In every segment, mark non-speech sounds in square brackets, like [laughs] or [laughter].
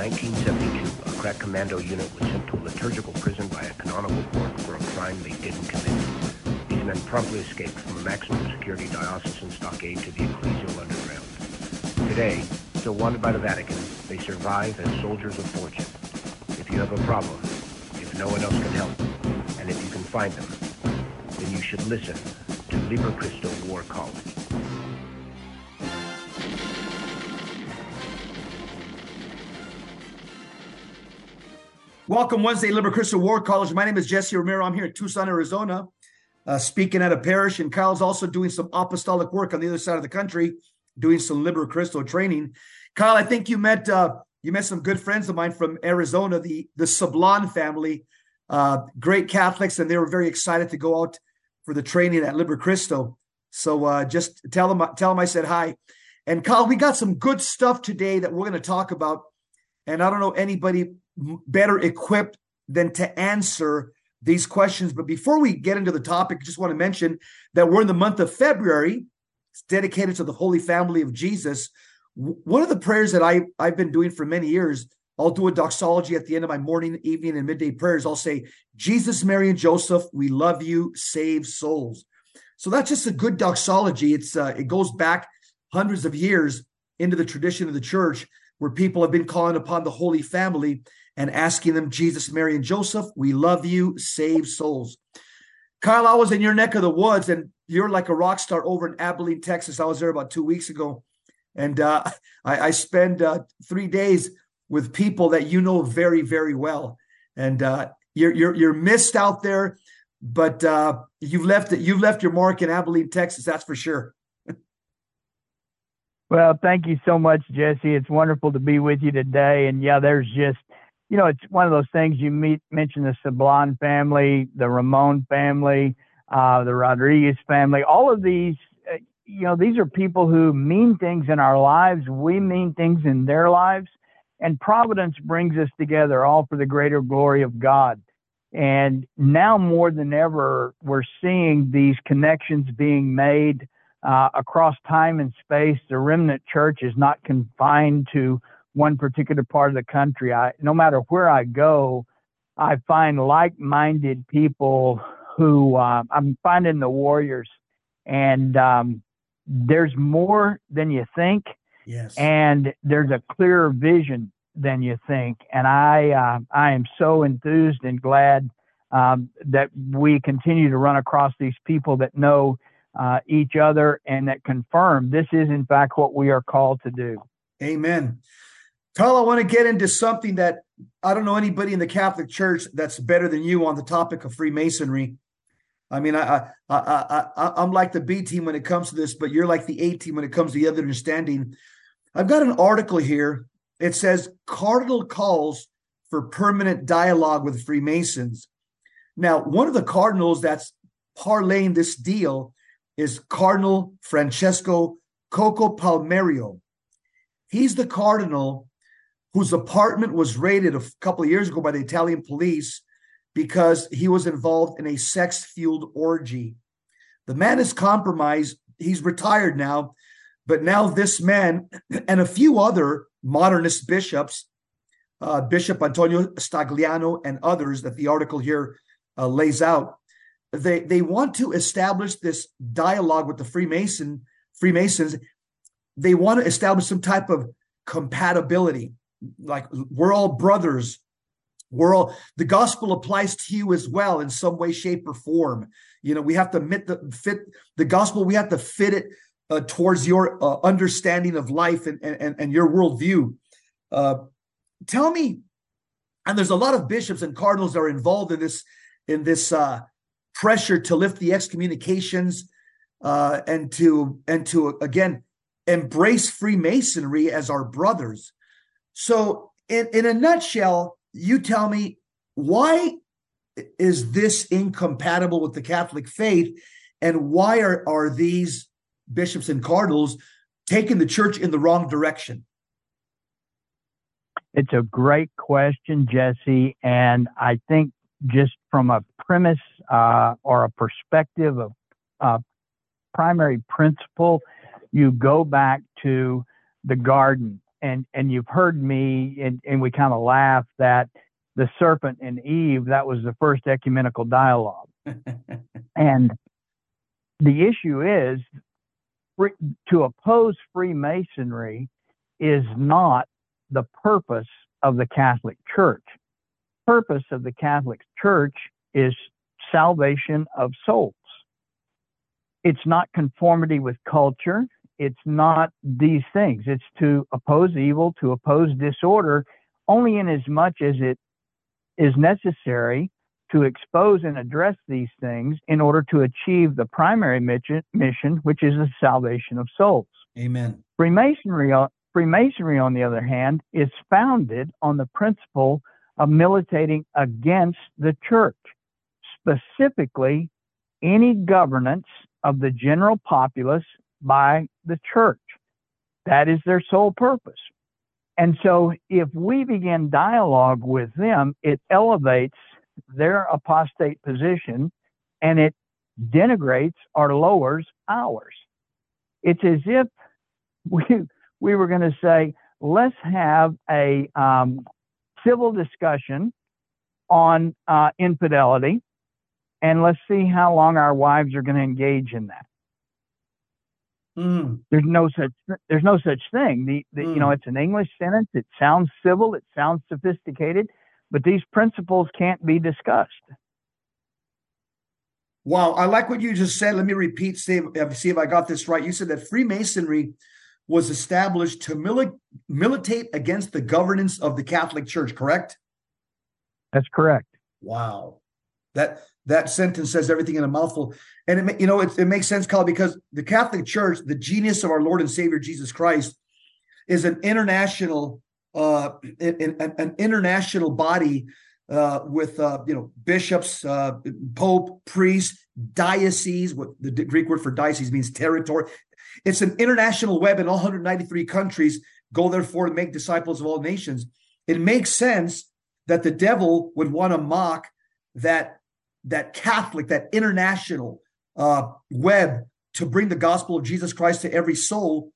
1972, a crack commando unit was sent to a liturgical prison by a canonical court for a crime they didn't commit. These men promptly escaped from a maximum security diocesan stockade to the ecclesial underground. Today, still wanted by the Vatican, they survive as soldiers of fortune. If you have a problem, if no one else can help, and if you can find them, then you should listen to Liber Christo War College. Welcome, Wednesday, Liber Christo War College. My name is Jesse Romero. I'm here in Tucson, Arizona, uh, speaking at a parish, and Kyle's also doing some apostolic work on the other side of the country, doing some Liber Christo training. Kyle, I think you met uh, you met some good friends of mine from Arizona, the the Sablan family, uh, great Catholics, and they were very excited to go out for the training at Liber Christo. So uh, just tell them tell them I said hi. And Kyle, we got some good stuff today that we're going to talk about. And I don't know anybody better equipped than to answer these questions. But before we get into the topic, I just want to mention that we're in the month of February. It's dedicated to the Holy Family of Jesus. One of the prayers that I, I've been doing for many years, I'll do a doxology at the end of my morning, evening, and midday prayers. I'll say, Jesus, Mary, and Joseph, we love you, save souls. So that's just a good doxology. It's uh, it goes back hundreds of years into the tradition of the church where people have been calling upon the Holy Family and asking them, Jesus, Mary, and Joseph, we love you, save souls. Kyle, I was in your neck of the woods, and you're like a rock star over in Abilene, Texas. I was there about two weeks ago, and uh, [laughs] I, I spend uh, three days with people that you know very, very well. And uh, you're you're you're missed out there, but uh, you've left it. You've left your mark in Abilene, Texas. That's for sure. Well, thank you so much, Jesse. It's wonderful to be with you today. And yeah, there's just you know, it's one of those things you meet, mention the Sablan family, the Ramon family, uh, the Rodriguez family, all of these, uh, you know, these are people who mean things in our lives. We mean things in their lives. And providence brings us together all for the greater glory of God. And now more than ever, we're seeing these connections being made uh, across time and space. The remnant church is not confined to one particular part of the country. I, no matter where I go, I find like-minded people who uh, I'm finding the warriors, and um, there's more than you think. Yes. And there's a clearer vision than you think. And I, uh, I am so enthused and glad um, that we continue to run across these people that know uh, each other and that confirm this is in fact what we are called to do. Amen. Carl, I want to get into something that I don't know anybody in the Catholic Church that's better than you on the topic of Freemasonry. I mean, I, I, I, I, am like the B team when it comes to this, but you're like the A team when it comes to the other understanding. I've got an article here. It says Cardinal calls for permanent dialogue with Freemasons. Now, one of the cardinals that's parlaying this deal is Cardinal Francesco Coccopalmerio. He's the cardinal whose apartment was raided a couple of years ago by the Italian police because he was involved in a sex fueled orgy. The man is compromised. He's retired now, but now this man [clears throat] and a few other modernist bishops, uh, Bishop Antonio Stagliano and others that the article here uh, lays out, they they want to establish this dialogue with the Freemason Freemasons. They want to establish some type of compatibility. Like we're all brothers. We're all the gospel applies to you as well in some way shape or form. You know we have to admit the fit the gospel we have to fit it uh, towards your uh, understanding of life and and, and your worldview. Uh, tell me and there's a lot of bishops and cardinals that are involved in this in this uh, pressure to lift the excommunications uh, and to and to again embrace freemasonry as our brothers so, in, in a nutshell, you tell me why is this incompatible with the Catholic faith? And why are, are these bishops and cardinals taking the church in the wrong direction? It's a great question, Jesse. And I think just from a premise uh, or a perspective of uh, primary principle, you go back to the garden and and you've heard me, and, and we kind of laugh that the serpent and Eve that was the first ecumenical dialogue, [laughs] and the issue is to oppose Freemasonry is not the purpose of the Catholic Church. Purpose of the Catholic Church is salvation of souls. It's not conformity with culture. It's not these things. It's to oppose evil, to oppose disorder, only in as much as it is necessary to expose and address these things in order to achieve the primary mission, which is the salvation of souls. Amen. Freemasonry, Freemasonry, on the other hand, is founded on the principle of militating against the church, specifically any governance of the general populace by the church. That is their sole purpose. And so if we begin dialogue with them, it elevates their apostate position and it denigrates or lowers ours. It's as if we, we were going to say, let's have a um, civil discussion on uh, infidelity and let's see how long our wives are going to engage in that. Mm. There's no such there's no such thing. The, the mm. you know mm. it's an English sentence. It sounds civil. It sounds sophisticated but these principles can't be discussed. Wow, I like what you just said. Let me repeat, see see if I got this right. You said that Freemasonry was established to mili- militate against the governance of the Catholic Church, correct? That's correct. Wow. That that sentence says everything in a mouthful. And it, you know, it, it makes sense, Kyle, because the Catholic Church, the genius of our Lord and Savior Jesus Christ, is an international uh, in, an international body uh, with uh, you know bishops, uh, pope, priests, diocese. What the Greek word for diocese means territory. It's an international web in all 193 countries. Go therefore to make disciples of all nations. It makes sense that the devil would want to mock that that Catholic, that international uh, web to bring the gospel of Jesus Christ to every soul.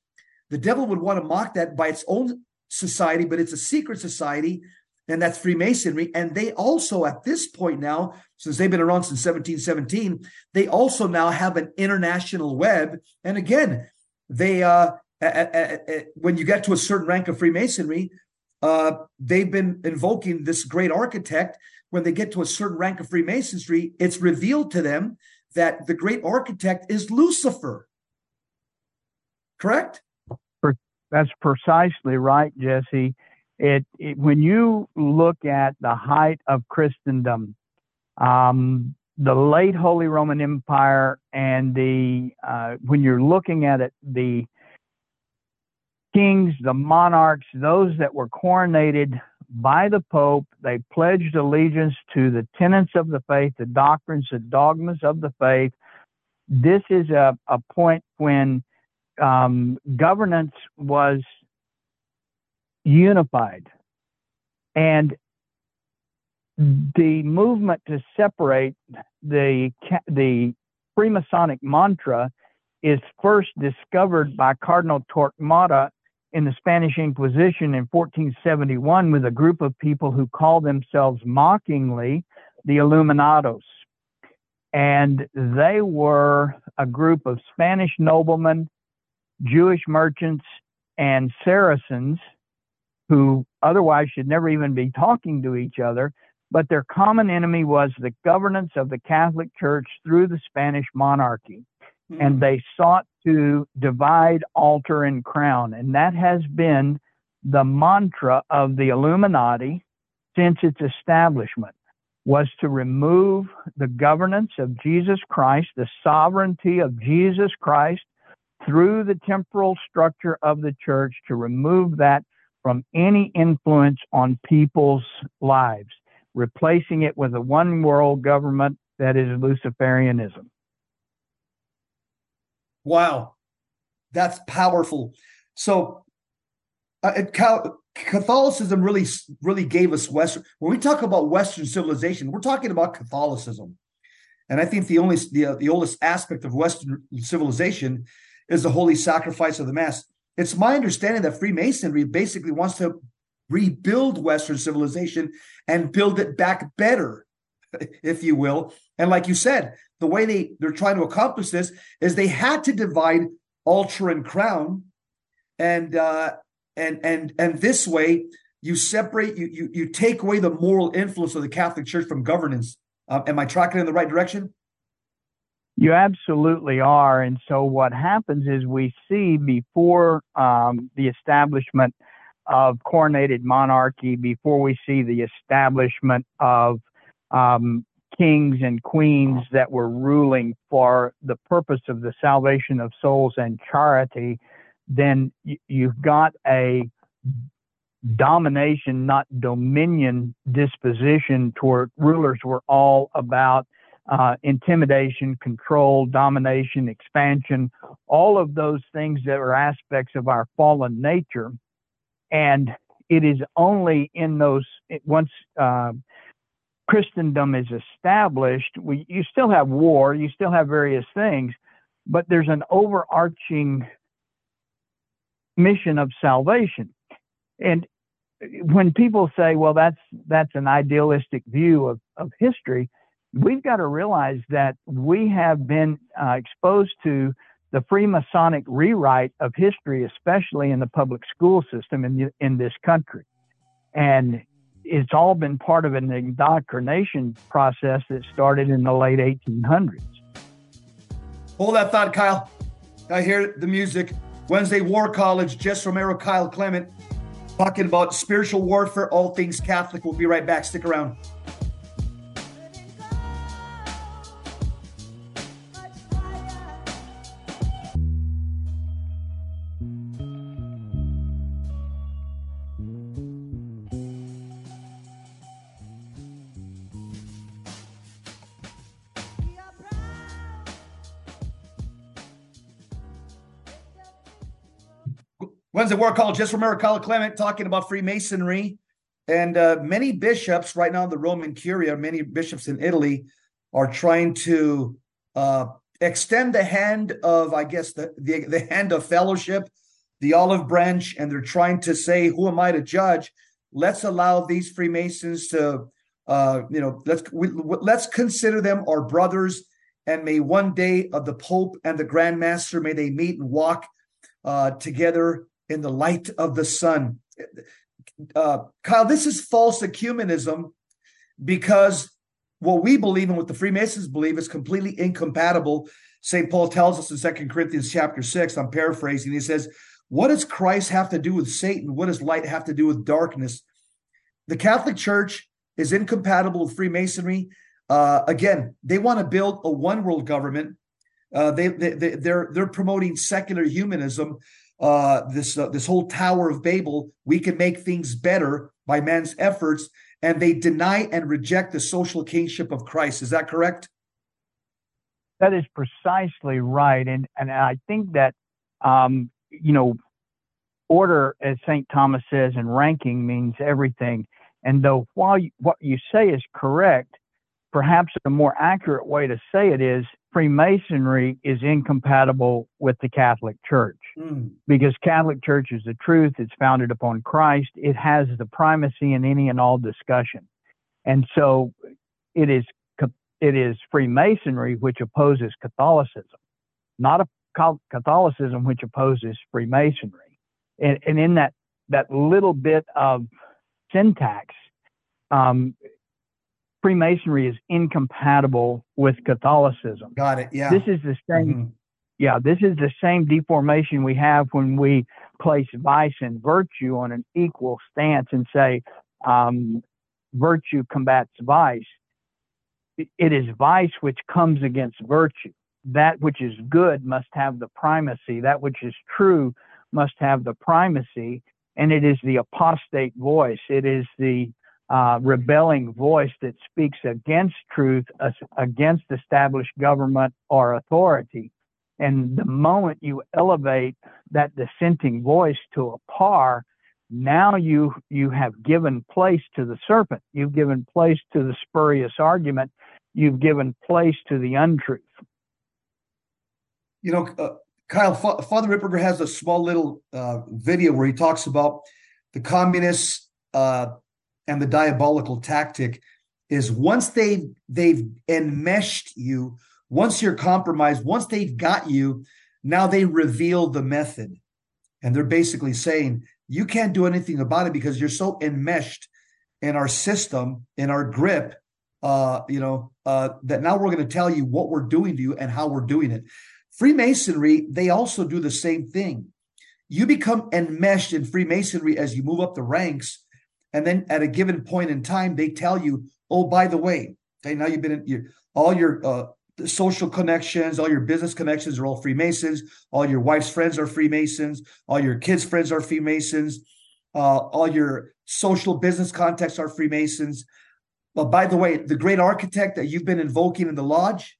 The devil would want to mock that by its own society, but it's a secret society, and that's Freemasonry. And they also, at this point now, since they've been around since 1717, they also now have an international web. And again, they uh, when you get to a certain rank of Freemasonry, uh, they've been invoking this great architect. When they get to a certain rank of Freemasonry, it's revealed to them that the great architect is Lucifer. Correct? That's precisely right, Jesse. It, it, when you look at the height of Christendom, um, the late Holy Roman Empire, and the uh, when you're looking at it, the kings, the monarchs, those that were coronated by the Pope, they pledged allegiance to the tenets of the faith, the doctrines, the dogmas of the faith. This is a, a point when um, governance was unified. And the movement to separate the the Freemasonic mantra is first discovered by Cardinal Torquemada in the Spanish Inquisition in 1471 with a group of people who call themselves mockingly the Illuminados. And they were a group of Spanish noblemen Jewish merchants and Saracens who otherwise should never even be talking to each other, but their common enemy was the governance of the Catholic Church through the Spanish monarchy. Mm-hmm. And they sought to divide, alter, and crown. And that has been the mantra of the Illuminati since its establishment was to remove the governance of Jesus Christ, the sovereignty of Jesus Christ through the temporal structure of the church to remove that from any influence on people's lives, replacing it with a one world government that is Luciferianism. Wow, that's powerful. So, uh, Catholicism really, really gave us Western. When we talk about Western civilization, we're talking about Catholicism, and I think the only the, the oldest aspect of Western civilization is the holy sacrifice of the Mass. It's my understanding that Freemasonry basically wants to rebuild Western civilization and build it back better, [laughs] if you will. And like you said, the way they, they're trying to accomplish this is they had to divide altar and crown. And uh, and and and this way you separate, you you you take away the moral influence of the Catholic Church from governance. Uh, am I tracking in the right direction? You absolutely are. And so what happens is we see before um, the establishment of coronated monarchy, before we see the establishment of um, kings and queens that were ruling for the purpose of the salvation of souls and charity, then you've got a domination, not dominion disposition toward rulers were all about uh, intimidation, control, domination, expansion, all of those things that are aspects of our fallen nature. And it is only in those, once uh, Christendom is established, we, you still have war, you still have various things, but there's an overarching mission of salvation. And when people say, well, that's, that's an idealistic view of, of history, we've got to realize that we have been uh, exposed to the Freemasonic rewrite of history, especially in the public school system in, in this country. And it's all been part of an indoctrination process that started in the late 1800s. Hold that thought, Kyle. I hear the music. Wednesday War College, Jess Romero, Kyle Clement, talking about spiritual warfare, all things Catholic. We'll be right back. Stick around. Wednesday War Call, Jess Romero Kyle Clement talking about Freemasonry. And uh, many bishops right now, the Roman Curia, many bishops in Italy are trying to uh, extend the hand of, I guess, the, the, the hand of fellowship, the olive branch, and they're trying to say, "Who am I to judge?" Let's allow these Freemasons to, uh, you know, let's we, let's consider them our brothers, and may one day of the Pope and the Grand Master may they meet and walk uh, together in the light of the sun. Uh, Kyle, this is false ecumenism because what we believe and what the Freemasons believe is completely incompatible. St. Paul tells us in Second Corinthians chapter 6, I'm paraphrasing, he says, What does Christ have to do with Satan? What does light have to do with darkness? The Catholic Church is incompatible with Freemasonry. Uh, again, they want to build a one world government. Uh, they, they, they, they're, they're promoting secular humanism uh, this uh, this whole Tower of Babel, we can make things better by man's efforts, and they deny and reject the social kingship of Christ. Is that correct? That is precisely right, and and I think that um, you know, order, as Saint Thomas says, and ranking means everything. And though while you, what you say is correct, perhaps a more accurate way to say it is Freemasonry is incompatible with the Catholic Church mm. because Catholic Church is the truth. It's founded upon Christ. It has the primacy in any and all discussion, and so it is it is Freemasonry which opposes Catholicism, not a Catholicism which opposes Freemasonry. And, and in that that little bit of syntax, um, Freemasonry is incompatible with Catholicism. Got it. Yeah. This is the same. Mm-hmm. Yeah, this is the same deformation we have when we place vice and virtue on an equal stance and say um, virtue combats vice. It is vice which comes against virtue. That which is good must have the primacy. That which is true must have the primacy. And it is the apostate voice. It is the uh, rebelling voice that speaks against truth, against established government or authority. And the moment you elevate that dissenting voice to a par, now you you have given place to the serpent. You've given place to the spurious argument. You've given place to the untruth. You know, uh, Kyle, F- Father Ripperger has a small little uh, video where he talks about the communists uh, and the diabolical tactic is once they they've enmeshed you, once you're compromised, once they've got you, now they reveal the method. And they're basically saying, you can't do anything about it because you're so enmeshed in our system, in our grip, uh, you know, uh, that now we're going to tell you what we're doing to you and how we're doing it. Freemasonry, they also do the same thing. You become enmeshed in Freemasonry as you move up the ranks. And then at a given point in time, they tell you, oh, by the way, okay, now you've been in your, all your uh, social connections, all your business connections are all Freemasons. All your wife's friends are Freemasons. All your kids' friends are Freemasons. Uh, all your social business contacts are Freemasons. But by the way, the great architect that you've been invoking in the lodge,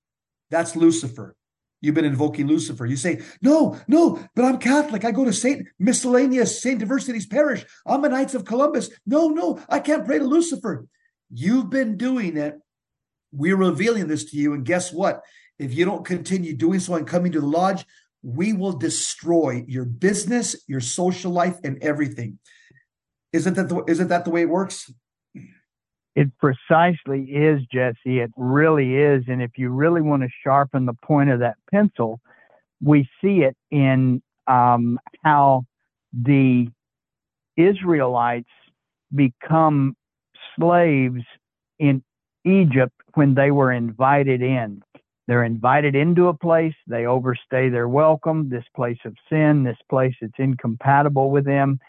that's Lucifer. You've been invoking Lucifer. You say, no, no, but I'm Catholic. I go to St. Miscellaneous, St. Diversity's Parish. I'm a Knights of Columbus. No, no, I can't pray to Lucifer. You've been doing it we're revealing this to you. And guess what? If you don't continue doing so and coming to the lodge, we will destroy your business, your social life, and everything. Isn't that the, isn't that the way it works? It precisely is, Jesse. It really is. And if you really want to sharpen the point of that pencil, we see it in um, how the Israelites become slaves in Egypt when they were invited in. They're invited into a place, they overstay their welcome, this place of sin, this place that's incompatible with them.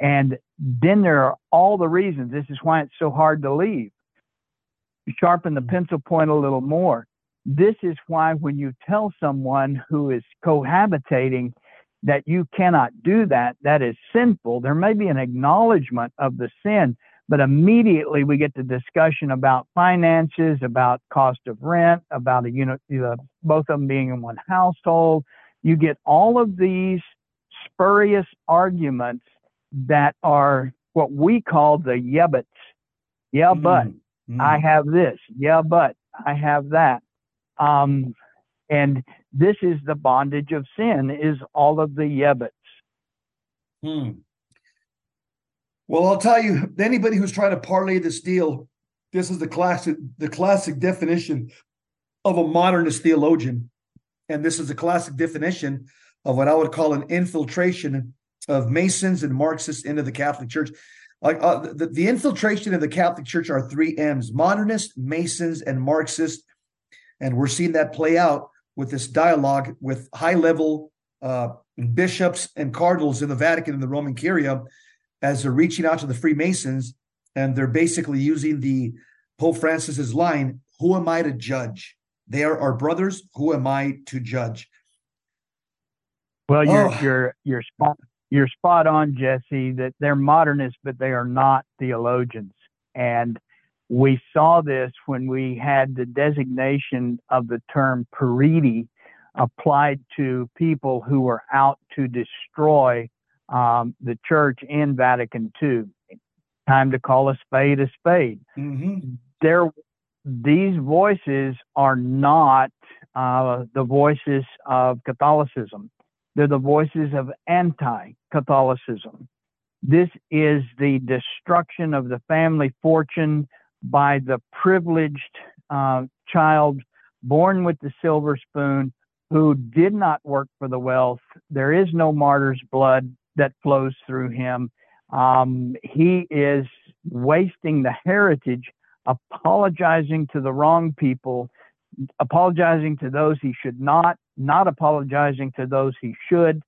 And then there are all the reasons. This is why it's so hard to leave. Sharpen the pencil point a little more. This is why when you tell someone who is cohabitating that you cannot do that, that is sinful, there may be an acknowledgement of the sin, but immediately we get the discussion about finances, about cost of rent, about a unit, uh, both of them being in one household. You get all of these spurious arguments that are what we call the yeah buts. Yeah, mm-hmm. but mm-hmm. I have this. Yeah, but I have that. Um, and this is the bondage of sin is all of the yeah buts. Hmm. Well, I'll tell you, anybody who's trying to parlay this deal, this is the classic, the classic definition of a modernist theologian, and this is the classic definition of what I would call an infiltration of Masons and Marxists into the Catholic Church. Like uh, the, the infiltration of the Catholic Church are three M's: modernist, Masons, and Marxist, and we're seeing that play out with this dialogue with high-level uh, bishops and cardinals in the Vatican and the Roman Curia as they're reaching out to the Freemasons and they're basically using the Pope Francis's line, "Who am I to judge? They are our brothers. Who am I to judge?" Well, you're oh. you're you're spot you're spot on, Jesse. That they're modernists, but they are not theologians, and we saw this when we had the designation of the term periti applied to people who were out to destroy um, the church in Vatican II. Time to call a spade a spade. Mm-hmm. There, these voices are not uh, the voices of Catholicism. They're the voices of anti-Catholicism. This is the destruction of the family fortune by the privileged uh, child born with the silver spoon who did not work for the wealth. There is no martyr's blood that flows through him. Um, he is wasting the heritage, apologizing to the wrong people, apologizing to those he should not, not apologizing to those he should,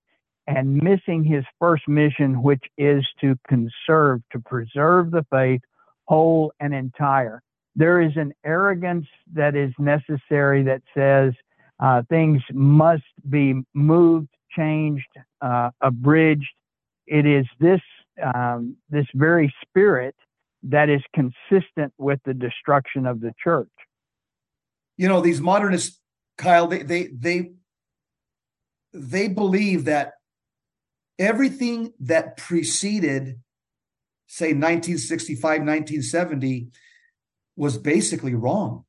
and missing his first mission, which is to conserve, to preserve the faith whole and entire. There is an arrogance that is necessary that says uh, things must be moved, changed, uh, abridged. It is this um, this very spirit that is consistent with the destruction of the church. You know, these modernists, Kyle, they they they they believe that everything that preceded, say, 1965, 1970, was basically wrong.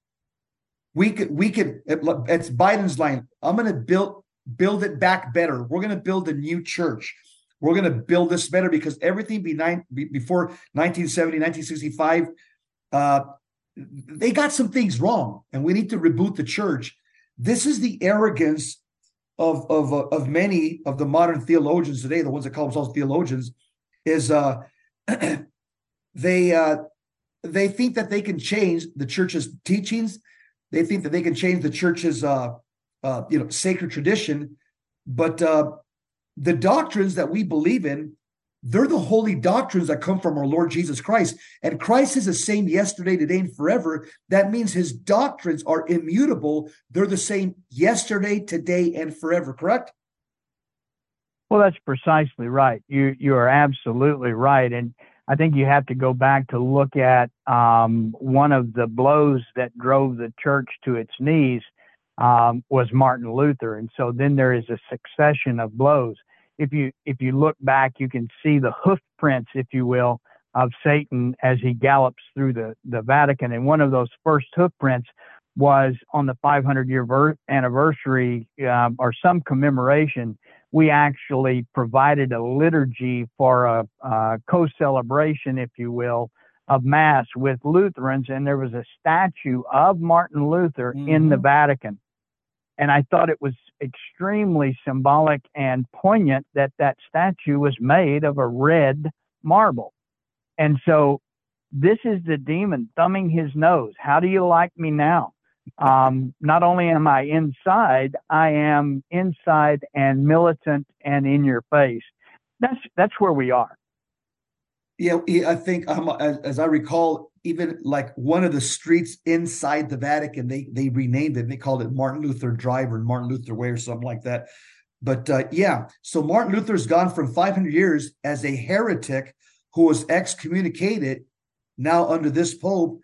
We could we could it's Biden's line. I'm going to build build it back better. We're going to build a new church. We're going to build this better because everything be nine, before 1970, 1965, uh, they got some things wrong, and we need to reboot the church. This is the arrogance of of uh, of many of the modern theologians today, the ones that call themselves theologians, is uh, [clears throat] they uh, they think that they can change the church's teachings. They think that they can change the church's uh, uh, you know sacred tradition, but uh, the doctrines that we believe in, they're the holy doctrines that come from our Lord Jesus Christ. And Christ is the same yesterday, today, and forever. That means his doctrines are immutable. They're the same yesterday, today, and forever, correct? Well, that's precisely right. You you are absolutely right. And I think you have to go back to look at um, one of the blows that drove the church to its knees um, was Martin Luther, and so then there is a succession of blows. If you if you look back, you can see the hoof prints, if you will, of Satan as he gallops through the the Vatican. And one of those first hoof prints was on the 500 year ver- anniversary um, or some commemoration. We actually provided a liturgy for a, a co celebration, if you will, of Mass with Lutherans, and there was a statue of Martin Luther mm-hmm. in the mm-hmm. Vatican. And I thought it was extremely symbolic and poignant that that statue was made of a red marble. And so this is the demon thumbing his nose. How do you like me now? Um, not only am I inside, I am inside and militant and in your face. That's that's where we are. Yeah, I think um, as, I recall, even like one of the streets inside the Vatican, they they renamed it. And They called it Martin Luther Drive or Martin Luther Way or something like that. But uh, yeah, so Martin Luther's gone from 500 years as a heretic who was excommunicated, now under this pope,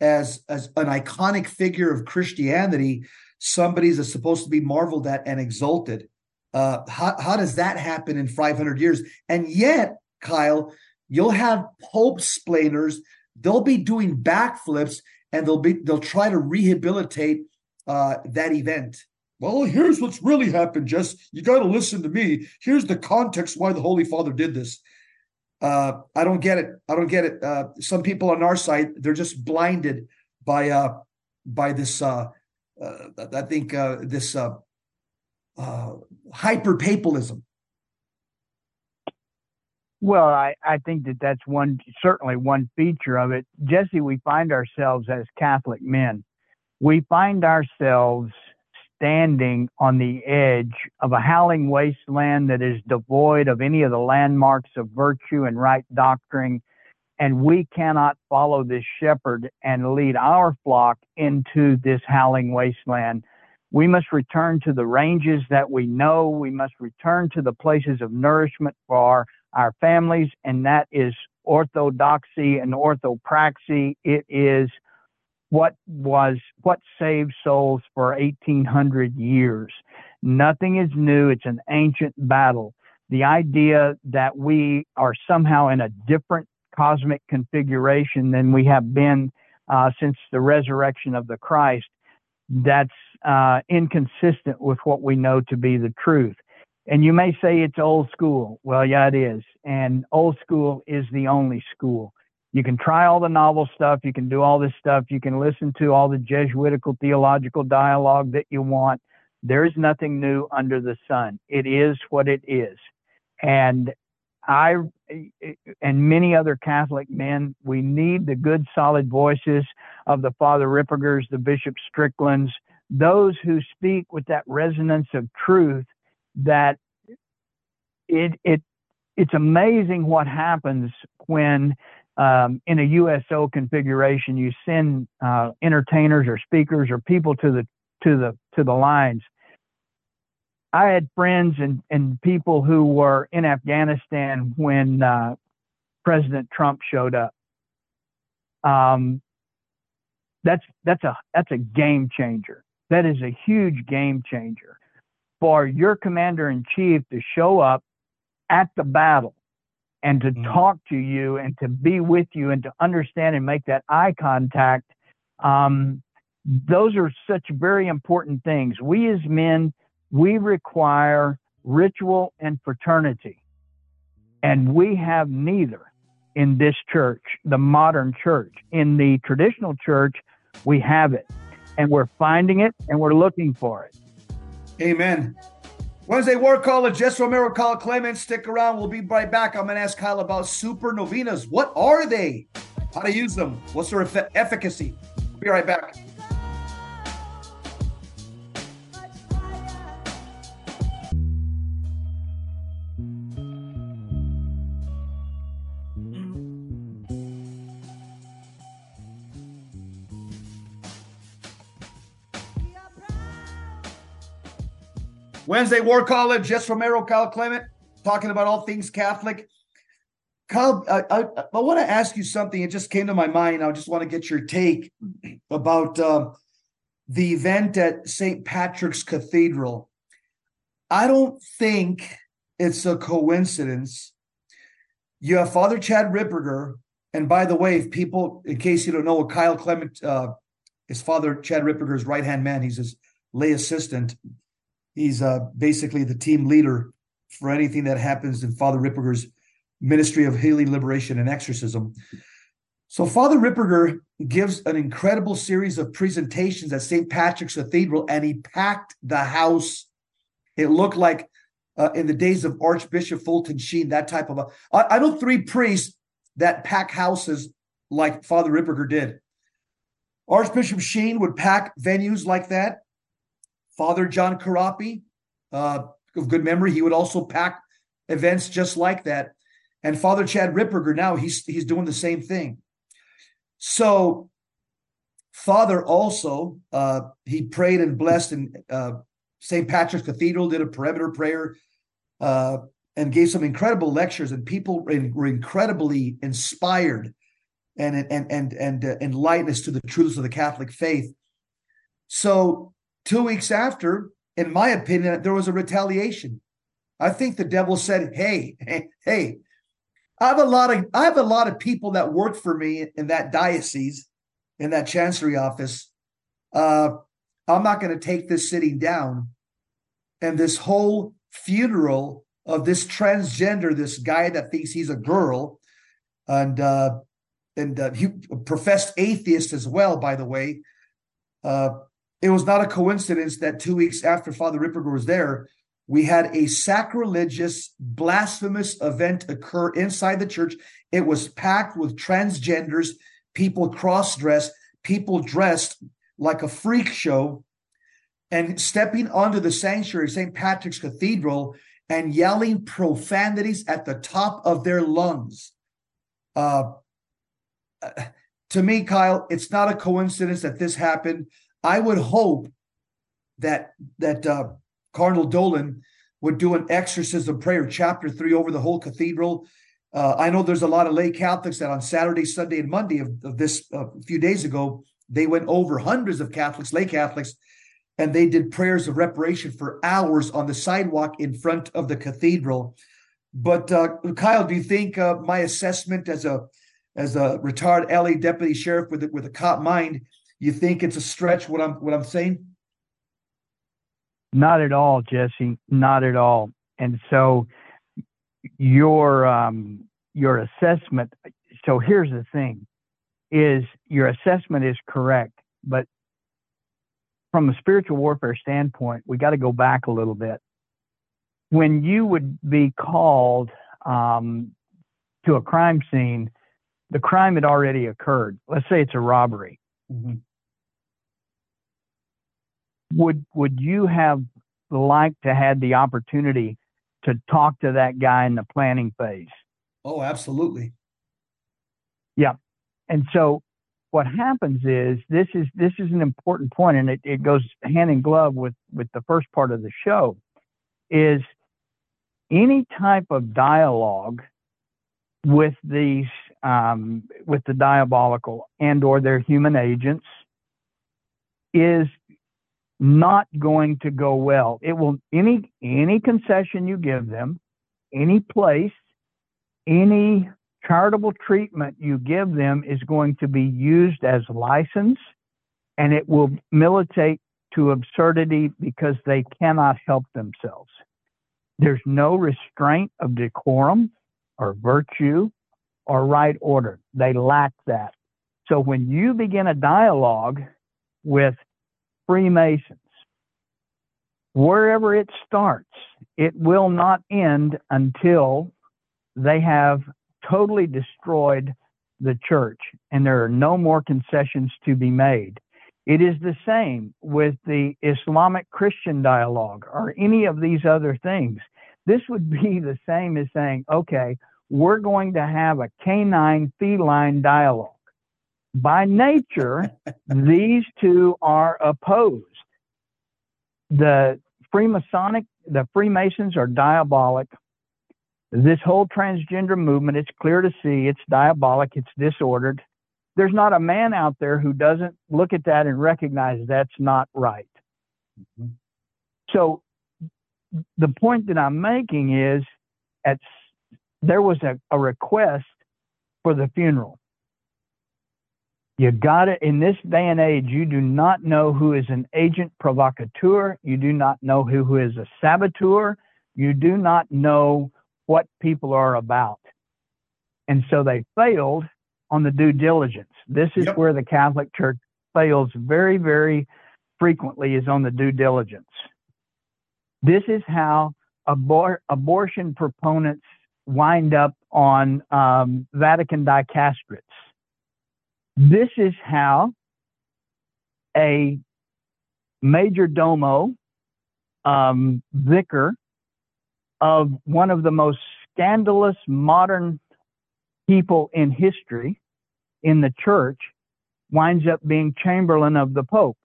as as an iconic figure of Christianity, somebody that's supposed to be marveled at and exalted. Uh, how, how does that happen in 500 years? And yet, Kyle, You'll have Pope splainers. They'll be doing backflips and they'll be they'll try to rehabilitate uh, that event. Well, here's what's really happened, Jess. You got to listen to me. Here's the context why the Holy Father did this. Uh, I don't get it. I don't get it. Uh, some people on our side, they're just blinded by uh, by this. Uh, uh, I think uh, this uh, uh, hyper papalism. Well, I, I think that that's one certainly one feature of it. Jesse, we find ourselves as Catholic men. We find ourselves standing on the edge of a howling wasteland that is devoid of any of the landmarks of virtue and right doctrine. And we cannot follow this shepherd and lead our flock into this howling wasteland. We must return to the ranges that we know. We must return to the places of nourishment for our families, and that is orthodoxy and orthopraxy. It is what was what saved souls for 1800 years. Nothing is new. It's an ancient battle. The idea that we are somehow in a different cosmic configuration than we have been uh, since the resurrection of the Christ, that's uh, inconsistent with what we know to be the truth. And you may say it's old school. Well, yeah, it is. And old school is the only school. You can try all the novel stuff. You can do all this stuff. You can listen to all the Jesuitical theological dialogue that you want. There is nothing new under the sun. It is what it is. And I and many other Catholic men, we need the good, solid voices of the Father Rippergers, the Bishop Stricklands, those who speak with that resonance of truth that it it it's amazing what happens when um, in a USO configuration you send uh, entertainers or speakers or people to the to the to the lines. I had friends and, and people who were in Afghanistan when uh, President Trump showed up. Um, that's that's a that's a game changer. That is a huge game changer for your commander in chief to show up at the battle and to mm-hmm. talk to you and to be with you and to understand and make that eye contact. Um, those are such very important things. We as men we require ritual and fraternity. And we have neither in this church, the modern church. In the traditional church, we have it. And we're finding it and we're looking for it. Amen. Wednesday War Call, Jess Romero, Kyle Clement. Stick around. We'll be right back. I'm going to ask Kyle about super novenas. What are they? How to use them? What's their efficacy? Be right back. Wednesday War College, Jess Romero, Kyle Clement, talking about all things Catholic. Kyle, I, I, I want to ask you something. It just came to my mind. I just want to get your take about uh, the event at St. Patrick's Cathedral. I don't think it's a coincidence. You have Father Chad Ripperger, and by the way, if people, in case you don't know, Kyle Clement uh, is Father Chad Ripperger's right hand man. He's his lay assistant. He's uh, basically the team leader for anything that happens in Father Ripperger's ministry of healing, liberation, and exorcism. So Father Ripperger gives an incredible series of presentations at St. Patrick's Cathedral, and he packed the house. It looked like uh, in the days of Archbishop Fulton Sheen, that type of a. I, I know three priests that pack houses like Father Ripperger did. Archbishop Sheen would pack venues like that. Father John Corapi, uh, of good memory, he would also pack events just like that. And Father Chad Ripperger now he's he's doing the same thing. So, Father also uh, he prayed and blessed in uh, St. Patrick's Cathedral, did a perimeter prayer, uh, and gave some incredible lectures, and people were incredibly inspired and and and and uh, enlightened as to the truths of the Catholic faith. So Two weeks after, in my opinion, there was a retaliation. I think the devil said, "Hey, hey, [laughs] hey, I have a lot of I have a lot of people that work for me in that diocese, in that chancery office. Uh, I'm not going to take this sitting down, and this whole funeral of this transgender, this guy that thinks he's a girl, and uh, and uh, he professed atheist as well, by the way. Uh, it was not a coincidence that two weeks after Father Ripperger was there, we had a sacrilegious, blasphemous event occur inside the church. It was packed with transgenders, people cross dressed, people dressed like a freak show, and stepping onto the sanctuary, of St. Patrick's Cathedral, and yelling profanities at the top of their lungs. Uh, to me, Kyle, it's not a coincidence that this happened. I would hope that that uh, Cardinal Dolan would do an exorcism prayer, chapter three, over the whole cathedral. Uh, I know there's a lot of lay Catholics that on Saturday, Sunday, and Monday of, of this uh, a few days ago, they went over hundreds of Catholics, lay Catholics, and they did prayers of reparation for hours on the sidewalk in front of the cathedral. But uh, Kyle, do you think uh, my assessment as a as a retired LA deputy sheriff with with a cop mind you think it's a stretch what I'm what I'm saying? Not at all, Jesse. Not at all. And so your um, your assessment. So here's the thing: is your assessment is correct, but from a spiritual warfare standpoint, we got to go back a little bit. When you would be called um, to a crime scene, the crime had already occurred. Let's say it's a robbery. Mm-hmm would would you have liked to had the opportunity to talk to that guy in the planning phase? Oh, absolutely. Yeah. And so what happens is this is this is an important point and it, it goes hand in glove with with the first part of the show is any type of dialogue with these um, with the diabolical and or their human agents is not going to go well. It will any any concession you give them, any place, any charitable treatment you give them is going to be used as license and it will militate to absurdity because they cannot help themselves. There's no restraint of decorum or virtue or right order. They lack that. So when you begin a dialogue with Freemasons, wherever it starts, it will not end until they have totally destroyed the church and there are no more concessions to be made. It is the same with the Islamic Christian dialogue or any of these other things. This would [laughs] be the same as saying, okay, we're going to have a canine feline dialogue. By nature, these two are opposed. The Freemasonic, the Freemasons are diabolic. This whole transgender movement, it's clear to see it's diabolic, it's disordered. There's not a man out there who doesn't look at that and recognize that's not right. Mm-hmm. So the point that I'm making is at there was a, a request for the funeral. You got it in this day and age. You do not know who is an agent provocateur. You do not know who, who is a saboteur. You do not know what people are about. And so they failed on the due diligence. This is yep. where the Catholic Church fails very, very frequently is on the due diligence. This is how abor- abortion proponents wind up on um, Vatican dicasteries. This is how a major domo um, vicar of one of the most scandalous modern people in history in the church winds up being Chamberlain of the Pope.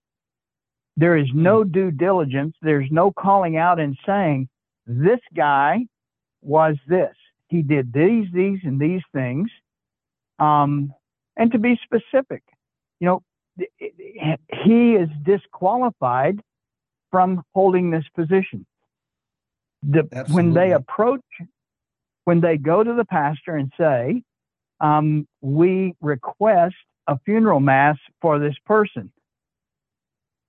There is no hmm. due diligence. There's no calling out and saying, this guy was this. He did these, these, and these things. Um, and to be specific, you know, he is disqualified from holding this position. The, when they approach, when they go to the pastor and say, um, we request a funeral mass for this person.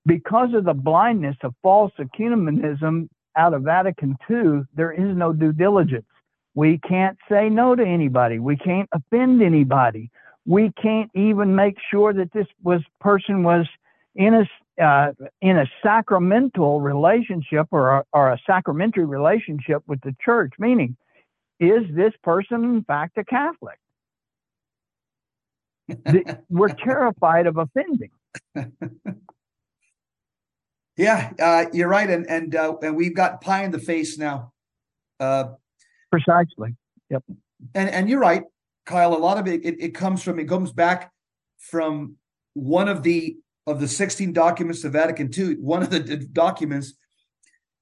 Because of the blindness of false ecumenism out of Vatican II, there is no due diligence. We can't say no to anybody. We can't offend anybody. We can't even make sure that this was person was in a uh, in a sacramental relationship or a, or a sacramentary relationship with the church. Meaning, is this person in fact a Catholic? [laughs] we're terrified of offending. yeah, uh, you're right, and and uh, and we've got pie in the face now. Uh, Precisely. Yep. And and you're right, Kyle. A lot of it, it it comes from it comes back from one of the of the 16 documents of Vatican II. One of the documents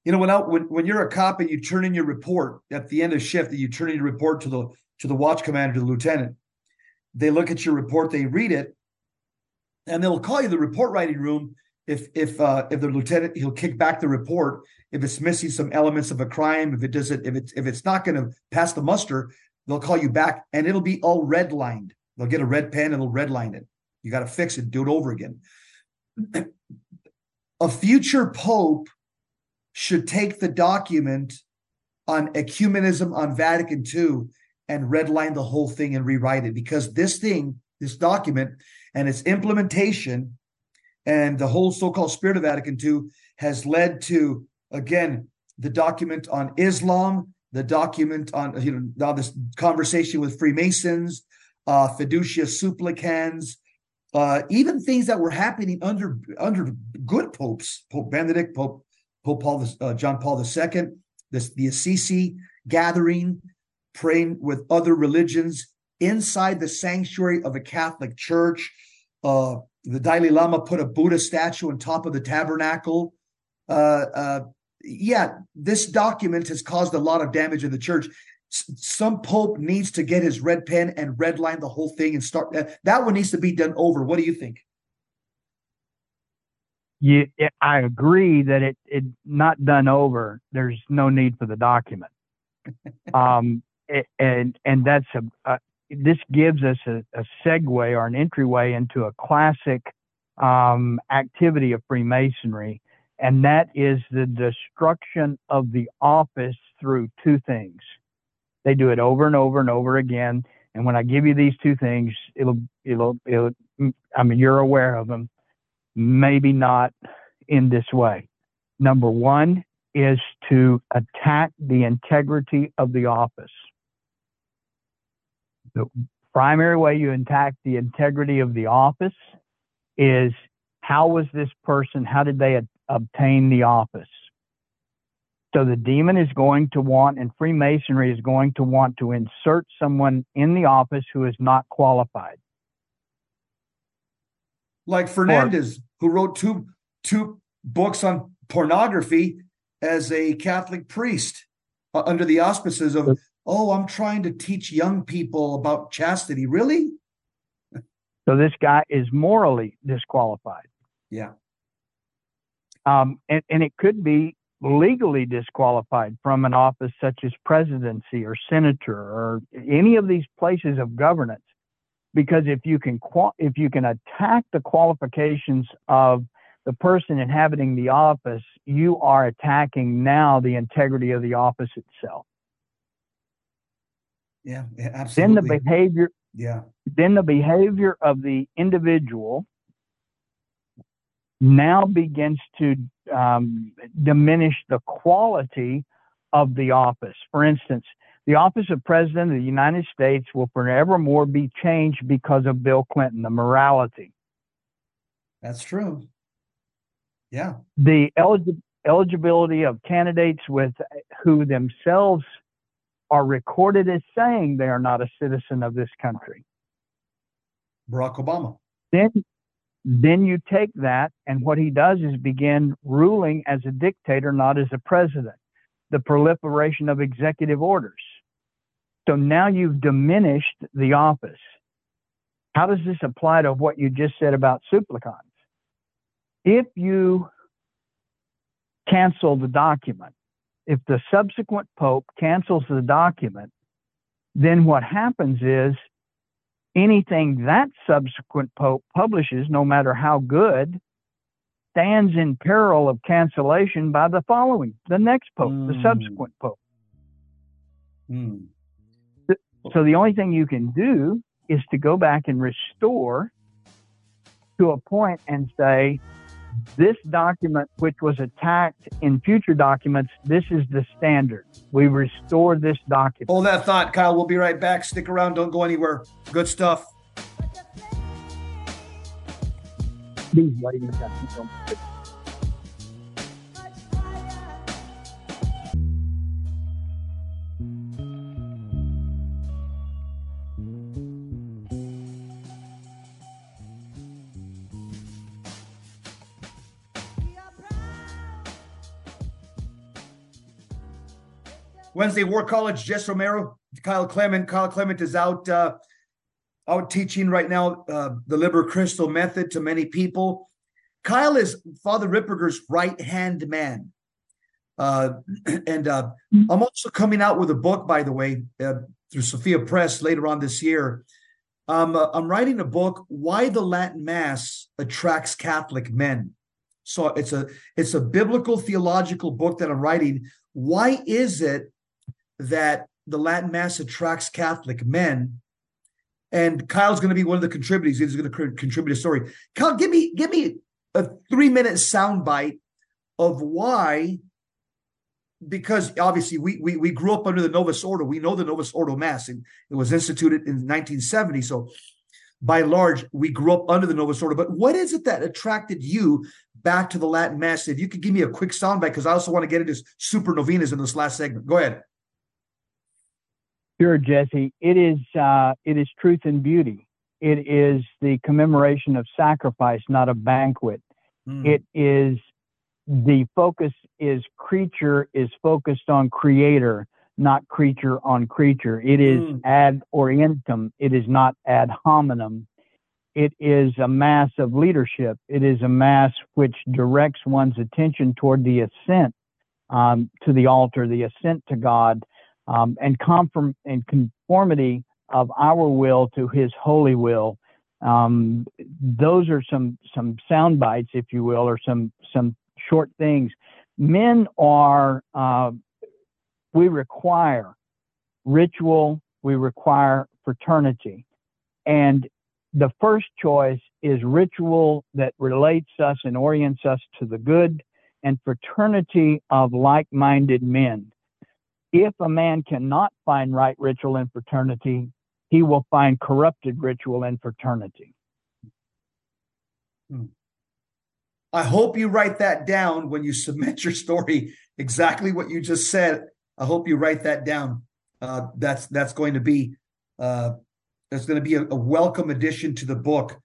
you know when, I, when when you're a cop and you turn in your report at the end of shift that you turn in your report to the to the watch commander to the lieutenant they look at your report, they read it, and they'll call you the report writing room if if uh, if the lieutenant he'll kick back the report if it's missing some elements of a crime if it doesn't if it's if it's not going to pass the muster they'll call you back and it'll be all redlined. They'll get a red pen and they'll redline it. You got to fix it do it over again. [clears throat] A future pope should take the document on ecumenism on Vatican II and redline the whole thing and rewrite it because this thing, this document, and its implementation and the whole so-called spirit of Vatican II has led to again the document on Islam, the document on you know now this conversation with Freemasons, uh, fiducia supplicans, uh, even things that were happening under under good popes, Pope Benedict, Pope Pope Paul, uh, John Paul II, this the Assisi gathering, praying with other religions inside the sanctuary of a Catholic church. Uh, the Dalai Lama put a Buddha statue on top of the tabernacle. Uh, uh, yeah, this document has caused a lot of damage in the church. S- some pope needs to get his red pen and redline the whole thing and start. Uh, that one needs to be done over. What do you think? Yeah, I agree that it it not done over. There's no need for the document. [laughs] um, and and that's a, a this gives us a, a, segue or an entryway into a classic um, activity of Freemasonry, and that is the destruction of the office through two things. They do it over and over and over again. And when I give you these two things, it'll, it'll, it'll, I mean, you're aware of them. Maybe not in this way. Number one is to attack the integrity of the office. The primary way you attack the integrity of the office is how was this person, how did they obtain the office? So the demon is going to want, and Freemasonry is going to want to insert someone in the office who is not qualified. Like Fernandez, or, who wrote two two books on pornography as a Catholic priest uh, under the auspices of, oh, I'm trying to teach young people about chastity. Really? So this guy is morally disqualified. Yeah. Um, and, and it could be legally disqualified from an office such as presidency or senator or any of these places of governance. Because if you can if you can attack the qualifications of the person inhabiting the office you are attacking now the integrity of the office itself. Yeah, yeah absolutely then the behavior yeah. then the behavior of the individual now begins to um, diminish the quality of the office. For instance, the office of President of the United States will forevermore be changed because of Bill Clinton, the morality. That's true. Yeah. The elig- eligibility of candidates with who themselves are recorded as saying they are not a citizen of this country. Barack Obama. Then then you take that, and what he does is begin ruling as a dictator, not as a president. The proliferation of executive orders. So now you've diminished the office. How does this apply to what you just said about supplicans? If you cancel the document, if the subsequent pope cancels the document, then what happens is anything that subsequent pope publishes, no matter how good, stands in peril of cancellation by the following, the next pope, mm. the hmm. subsequent pope. Mm. So the only thing you can do is to go back and restore to a point and say, this document, which was attacked in future documents, this is the standard. We restore this document. Hold that thought, Kyle. We'll be right back. Stick around. Don't go anywhere. Good stuff. Please, ladies and Wednesday War College, Jess Romero, Kyle Clement. Kyle Clement is out uh, out teaching right now uh, the Liber Christo method to many people. Kyle is Father Ripperger's right hand man. Uh, [clears throat] and uh, I'm also coming out with a book, by the way, uh, through Sophia Press later on this year. Um, uh, I'm writing a book, Why the Latin Mass Attracts Catholic Men. So it's a it's a biblical theological book that I'm writing. Why is it that the Latin Mass attracts Catholic men. And Kyle's going to be one of the contributors. He's going to contribute a story. Kyle, give me give me a three minute soundbite of why. Because obviously we, we we grew up under the Novus Ordo. We know the Novus Ordo Mass, and it was instituted in 1970. So by large, we grew up under the Novus Ordo. But what is it that attracted you back to the Latin Mass? If you could give me a quick soundbite, because I also want to get into super novenas in this last segment. Go ahead. Sure, Jesse. It is uh, it is truth and beauty. It is the commemoration of sacrifice, not a banquet. Mm. It is the focus is creature is focused on creator, not creature on creature. It is mm. ad orientem. It is not ad hominem. It is a mass of leadership. It is a mass which directs one's attention toward the ascent um, to the altar, the ascent to God, um, and conform and conformity of our will to His holy will. Um, those are some some sound bites, if you will, or some some short things. Men are, uh, we require ritual, we require fraternity. And the first choice is ritual that relates us and orients us to the good and fraternity of like minded men. If a man cannot find right ritual and fraternity, he will find corrupted ritual and fraternity. Hmm. I hope you write that down when you submit your story. Exactly what you just said. I hope you write that down. Uh, that's that's going to be uh, that's going to be a, a welcome addition to the book.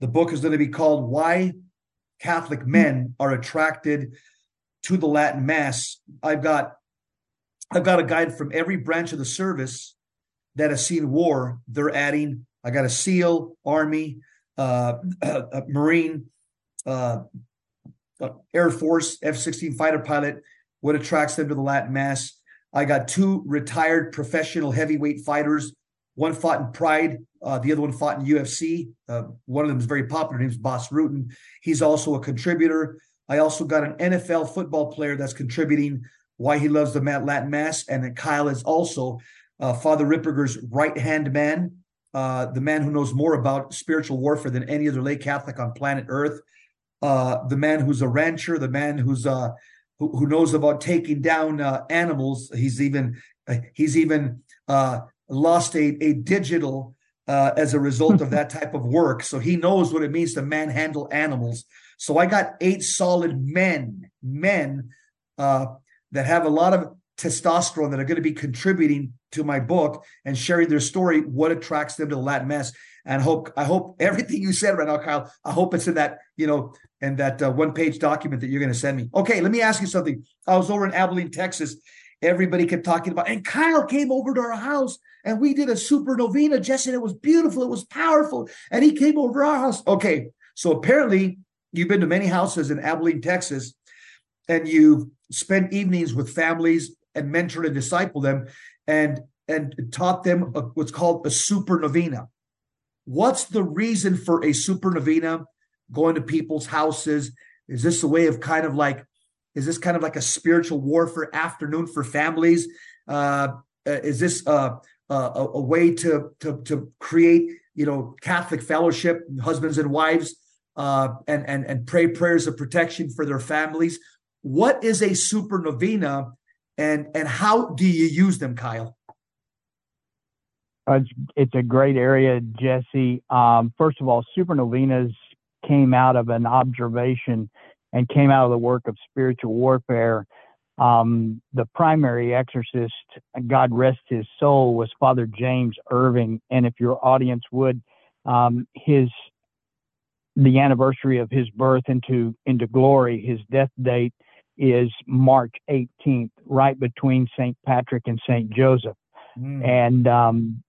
The book is going to be called "Why Catholic Men Are Attracted to the Latin Mass." I've got I've got a guide from every branch of the service that has seen war. They're adding. I got a SEAL, Army, uh, a Marine, uh, Air Force, F 16 fighter pilot, what attracts them to the Latin Mass. I got two retired professional heavyweight fighters. One fought in Pride, uh, the other one fought in UFC. Uh, one of them is very popular. His name's Bas Rutten. He's also a contributor. I also got an NFL football player that's contributing why he loves the Latin Mass. And then Kyle is also uh, Father Ripperger's right hand man, uh, the man who knows more about spiritual warfare than any other lay Catholic on planet Earth uh, the man who's a rancher, the man who's uh, who, who knows about taking down uh, animals. He's even he's even uh, lost a, a digital uh, as a result of [laughs] that type of work. So he knows what it means to manhandle animals. So I got eight solid men, men uh, that have a lot of testosterone that are going to be contributing to my book and sharing their story, what attracts them to the Latin Mass. And hope I hope everything you said right now, Kyle. I hope it's in that you know and that uh, one page document that you're going to send me. Okay, let me ask you something. I was over in Abilene, Texas. Everybody kept talking about, and Kyle came over to our house and we did a super novena, Jesse. it was beautiful. It was powerful. And he came over our house. Okay, so apparently you've been to many houses in Abilene, Texas, and you've spent evenings with families and mentored and discipled them and and taught them a, what's called a super novena. What's the reason for a super novena? going to people's houses? Is this a way of kind of like, is this kind of like a spiritual warfare afternoon for families? Uh, uh is this uh, uh, a, a, way to, to, to create, you know, Catholic fellowship, husbands and wives, uh, and and and pray prayers of protection for their families? What is a super novena, and and how do you use them, Kyle? it's, it's a great area, Jesse. Um, first of all, super novenas came out of an observation and came out of the work of spiritual warfare. Um, the primary exorcist, God rest his soul, was Father James Irving. And if your audience would, um, his the anniversary of his birth into into glory, his death date is March 18th, right between St. Patrick and St. Joseph. Mm. And um,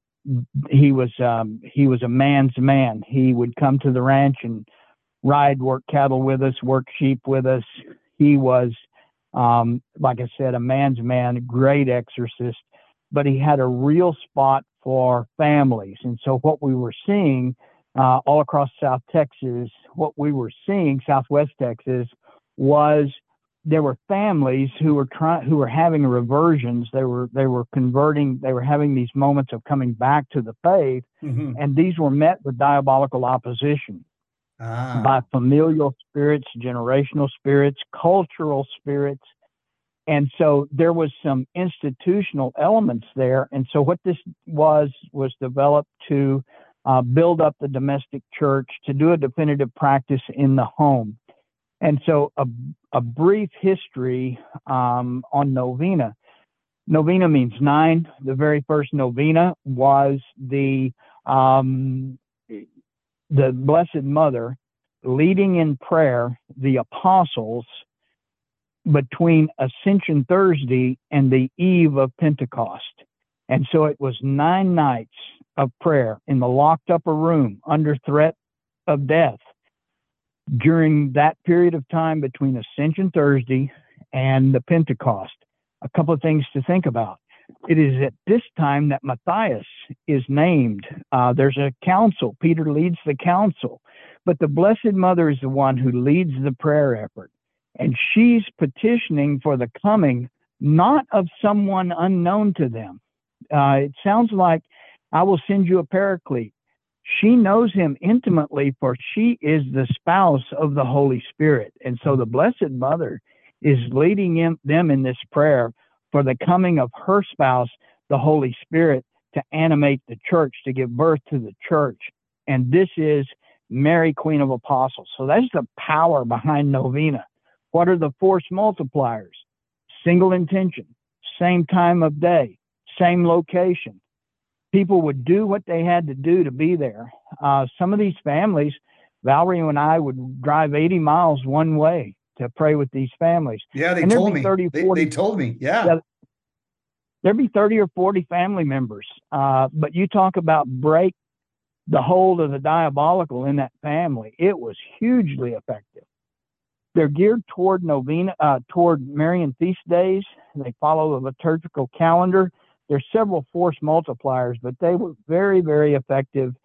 he was um, he was a man's man. He would come to the ranch and ride, work cattle with us, work sheep with us. He was, um, like I said, a man's man, great exorcist, but he had a real spot for families. And so what we were seeing uh, all across South Texas, what we were seeing, Southwest Texas, was there were families who were trying who were having reversions they were they were converting they were having these moments of coming back to the faith mm-hmm. and these were met with diabolical opposition ah. by familial spirits, generational spirits, cultural spirits. And so there was some institutional elements there. And so what this was was developed to uh, build up the domestic church, to do a definitive practice in the home. And so a, a brief history um, on novena. Novena means nine. The very first novena was the um, the Blessed Mother leading in prayer the apostles between Ascension Thursday and the eve of Pentecost. And so it was nine nights of prayer in the locked upper room under threat of death. During that period of time between Ascension Thursday and the Pentecost, a couple of things to think about. It is at this time that Matthias is named. Uh, there's a council. Peter leads the council, but the Blessed Mother is the one who leads the prayer effort. And she's petitioning for the coming, not of someone unknown to them. Uh, it sounds like I will send you a paraclete. She knows him intimately, for she is the spouse of the Holy Spirit. And so the Blessed Mother is leading them in this prayer for the coming of her spouse, the Holy Spirit, to animate the church, to give birth to the church. And this is Mary, Queen of Apostles. So that's the power behind novena. What are the force multipliers? Single intention, same time of day, same location. People would do what they had to do to be there. Uh, some of these families, Valerie and I would drive 80 miles one way to pray with these families. Yeah, they told me. 30 they, 40, they, told me. Yeah. yeah. There'd be 30 or 40 family members. Uh, but you talk about break the hold of the diabolical in that family. It was hugely effective. They're geared toward novena, uh, toward Marian feast days. They follow the liturgical calendar. There's several force multipliers, but they were very, very effective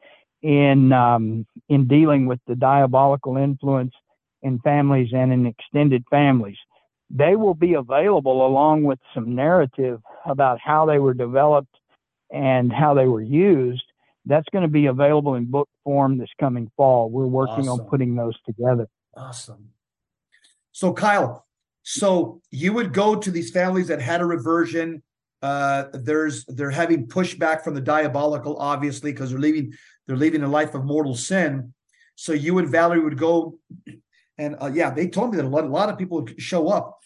in um, in dealing with the diabolical influence in families and in extended families. They will be available along with some narrative about how they were developed and how they were used. That's going to be available in book form this coming fall. We're working awesome. on putting those together. Awesome. So, Kyle, so you would go to these families that had a reversion. Uh, there's they're having pushback from the diabolical, obviously, because they're leaving they're leaving a life of mortal sin. So you and Valerie would go and uh, yeah, they told me that a lot, a lot of people would show up,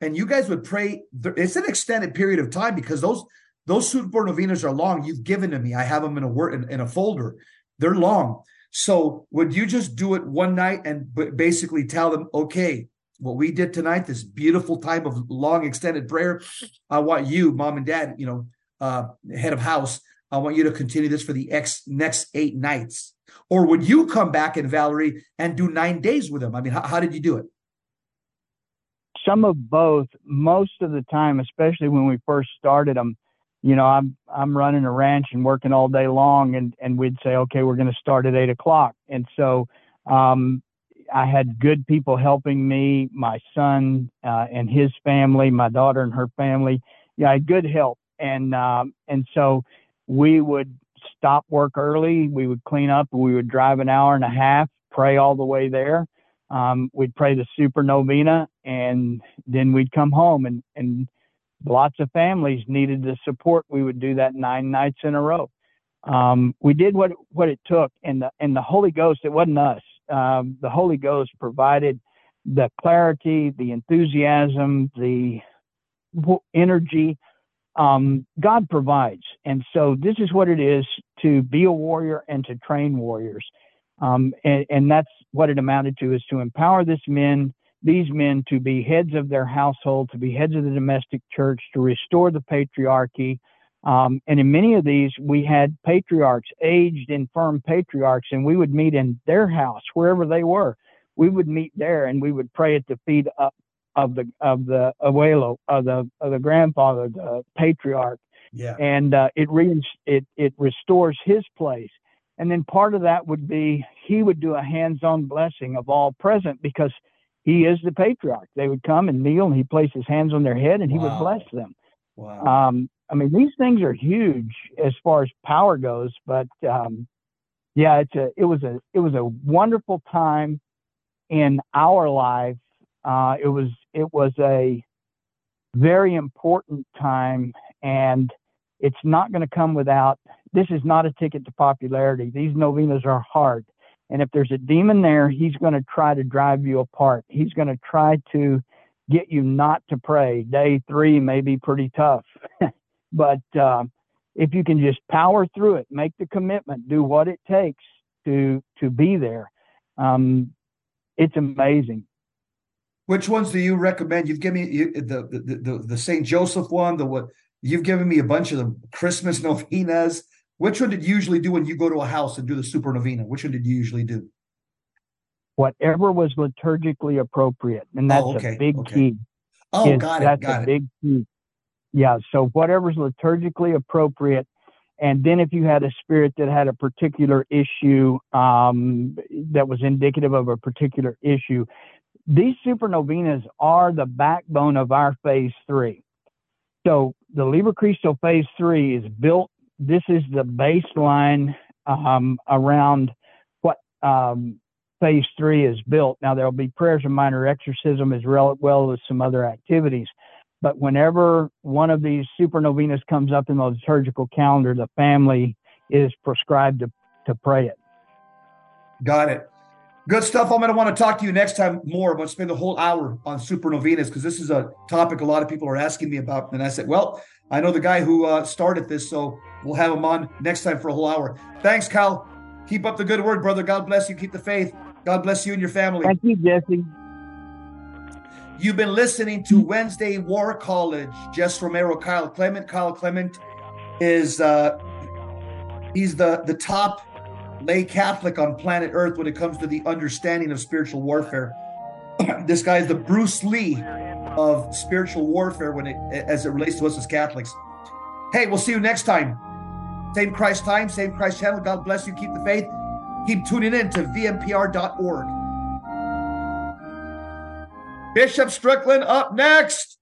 and you guys would pray. It's an extended period of time because those those super novenas are long. You've given to me. I have them in a word in, in a folder. They're long. So would you just do it one night and basically tell them, okay, what we did tonight, this beautiful time of long extended prayer, I want you, mom and dad, you know, uh, head of house, I want you to continue this for the X next eight nights. Or would you come back and Valerie and do nine days with them? I mean, how, how did you do it? Some of both. Most of the time, especially when we first started them, you know, I'm I'm running a ranch and working all day long, and and we'd say, okay, we're going to start at eight o'clock, and so um, I had good people helping me, my son uh, and his family, my daughter and her family. Yeah, I had good help, and um, and so we would stop work early. We would clean up. We would drive an hour and a half, pray all the way there. Um, we'd pray the super novena, and then we'd come home. And, and lots of families needed the support. We would do that nine nights in a row. Um, we did what what it took, and the and the Holy Ghost. It wasn't us. Um, the Holy Ghost provided the clarity, the enthusiasm, the energy um, God provides. And so this is what it is to be a warrior and to train warriors. Um, and, and, that's what it amounted to is to empower this men, these men to be heads of their household, to be heads of the domestic church, to restore the patriarchy. Um, and in many of these, we had patriarchs, aged, infirm patriarchs, and we would meet in their house, wherever they were. We would meet there and we would pray at the feet of, of the of the abuelo of the of the grandfather, the patriarch. Yeah. And uh, it re- it it restores his place. And then part of that would be he would do a hands-on blessing of all present because he is the patriarch. They would come and kneel, and he placed his hands on their head, and he wow. would bless them. Wow. Um, I mean, these things are huge as far as power goes, but um, yeah, it's a it was a it was a wonderful time in our life. Uh, it was it was a very important time, and it's not going to come without. This is not a ticket to popularity. These novenas are hard. And if there's a demon there, he's going to try to drive you apart. He's going to try to get you not to pray. Day three may be pretty tough, [laughs] but uh, if you can just power through it, make the commitment, do what it takes to to be there, um, it's amazing. Which ones do you recommend? You've given me you, the, the the the Saint Joseph one. The what you've given me a bunch of the Christmas novenas. Which one did you usually do when you go to a house and do the super novena? Which one did you usually do? Whatever was liturgically appropriate, and that's oh, okay, a big okay. key. Oh, got it. That's got a it. big key. Yeah. So whatever's liturgically appropriate, and then if you had a spirit that had a particular issue um, that was indicative of a particular issue, these supernovenas are the backbone of our phase three. So the Liber Christo phase three is built. This is the baseline um, around what um, phase three is built. Now there'll be prayers and minor exorcism as well as some other activities. But whenever one of these supernovenas comes up in the liturgical calendar, the family is prescribed to, to pray it. Got it. Good stuff. I'm going to want to talk to you next time more. I'm going to spend the whole hour on supernovenas because this is a topic a lot of people are asking me about. And I said, well, I know the guy who uh, started this, so we'll have him on next time for a whole hour. Thanks, Cal. Keep up the good work, brother. God bless you. Keep the faith. God bless you and your family. Thank you, Jesse. You've been listening to Wednesday War College. Jess Romero, Kyle Clement. Kyle Clement is uh, he's the the top lay Catholic on planet Earth when it comes to the understanding of spiritual warfare. [clears throat] this guy is the Bruce Lee of spiritual warfare when it as it relates to us as Catholics. Hey, we'll see you next time. Same Christ time, same Christ channel. God bless you. Keep the faith. Keep tuning in to vmpr.org. Bishop Strickland up next.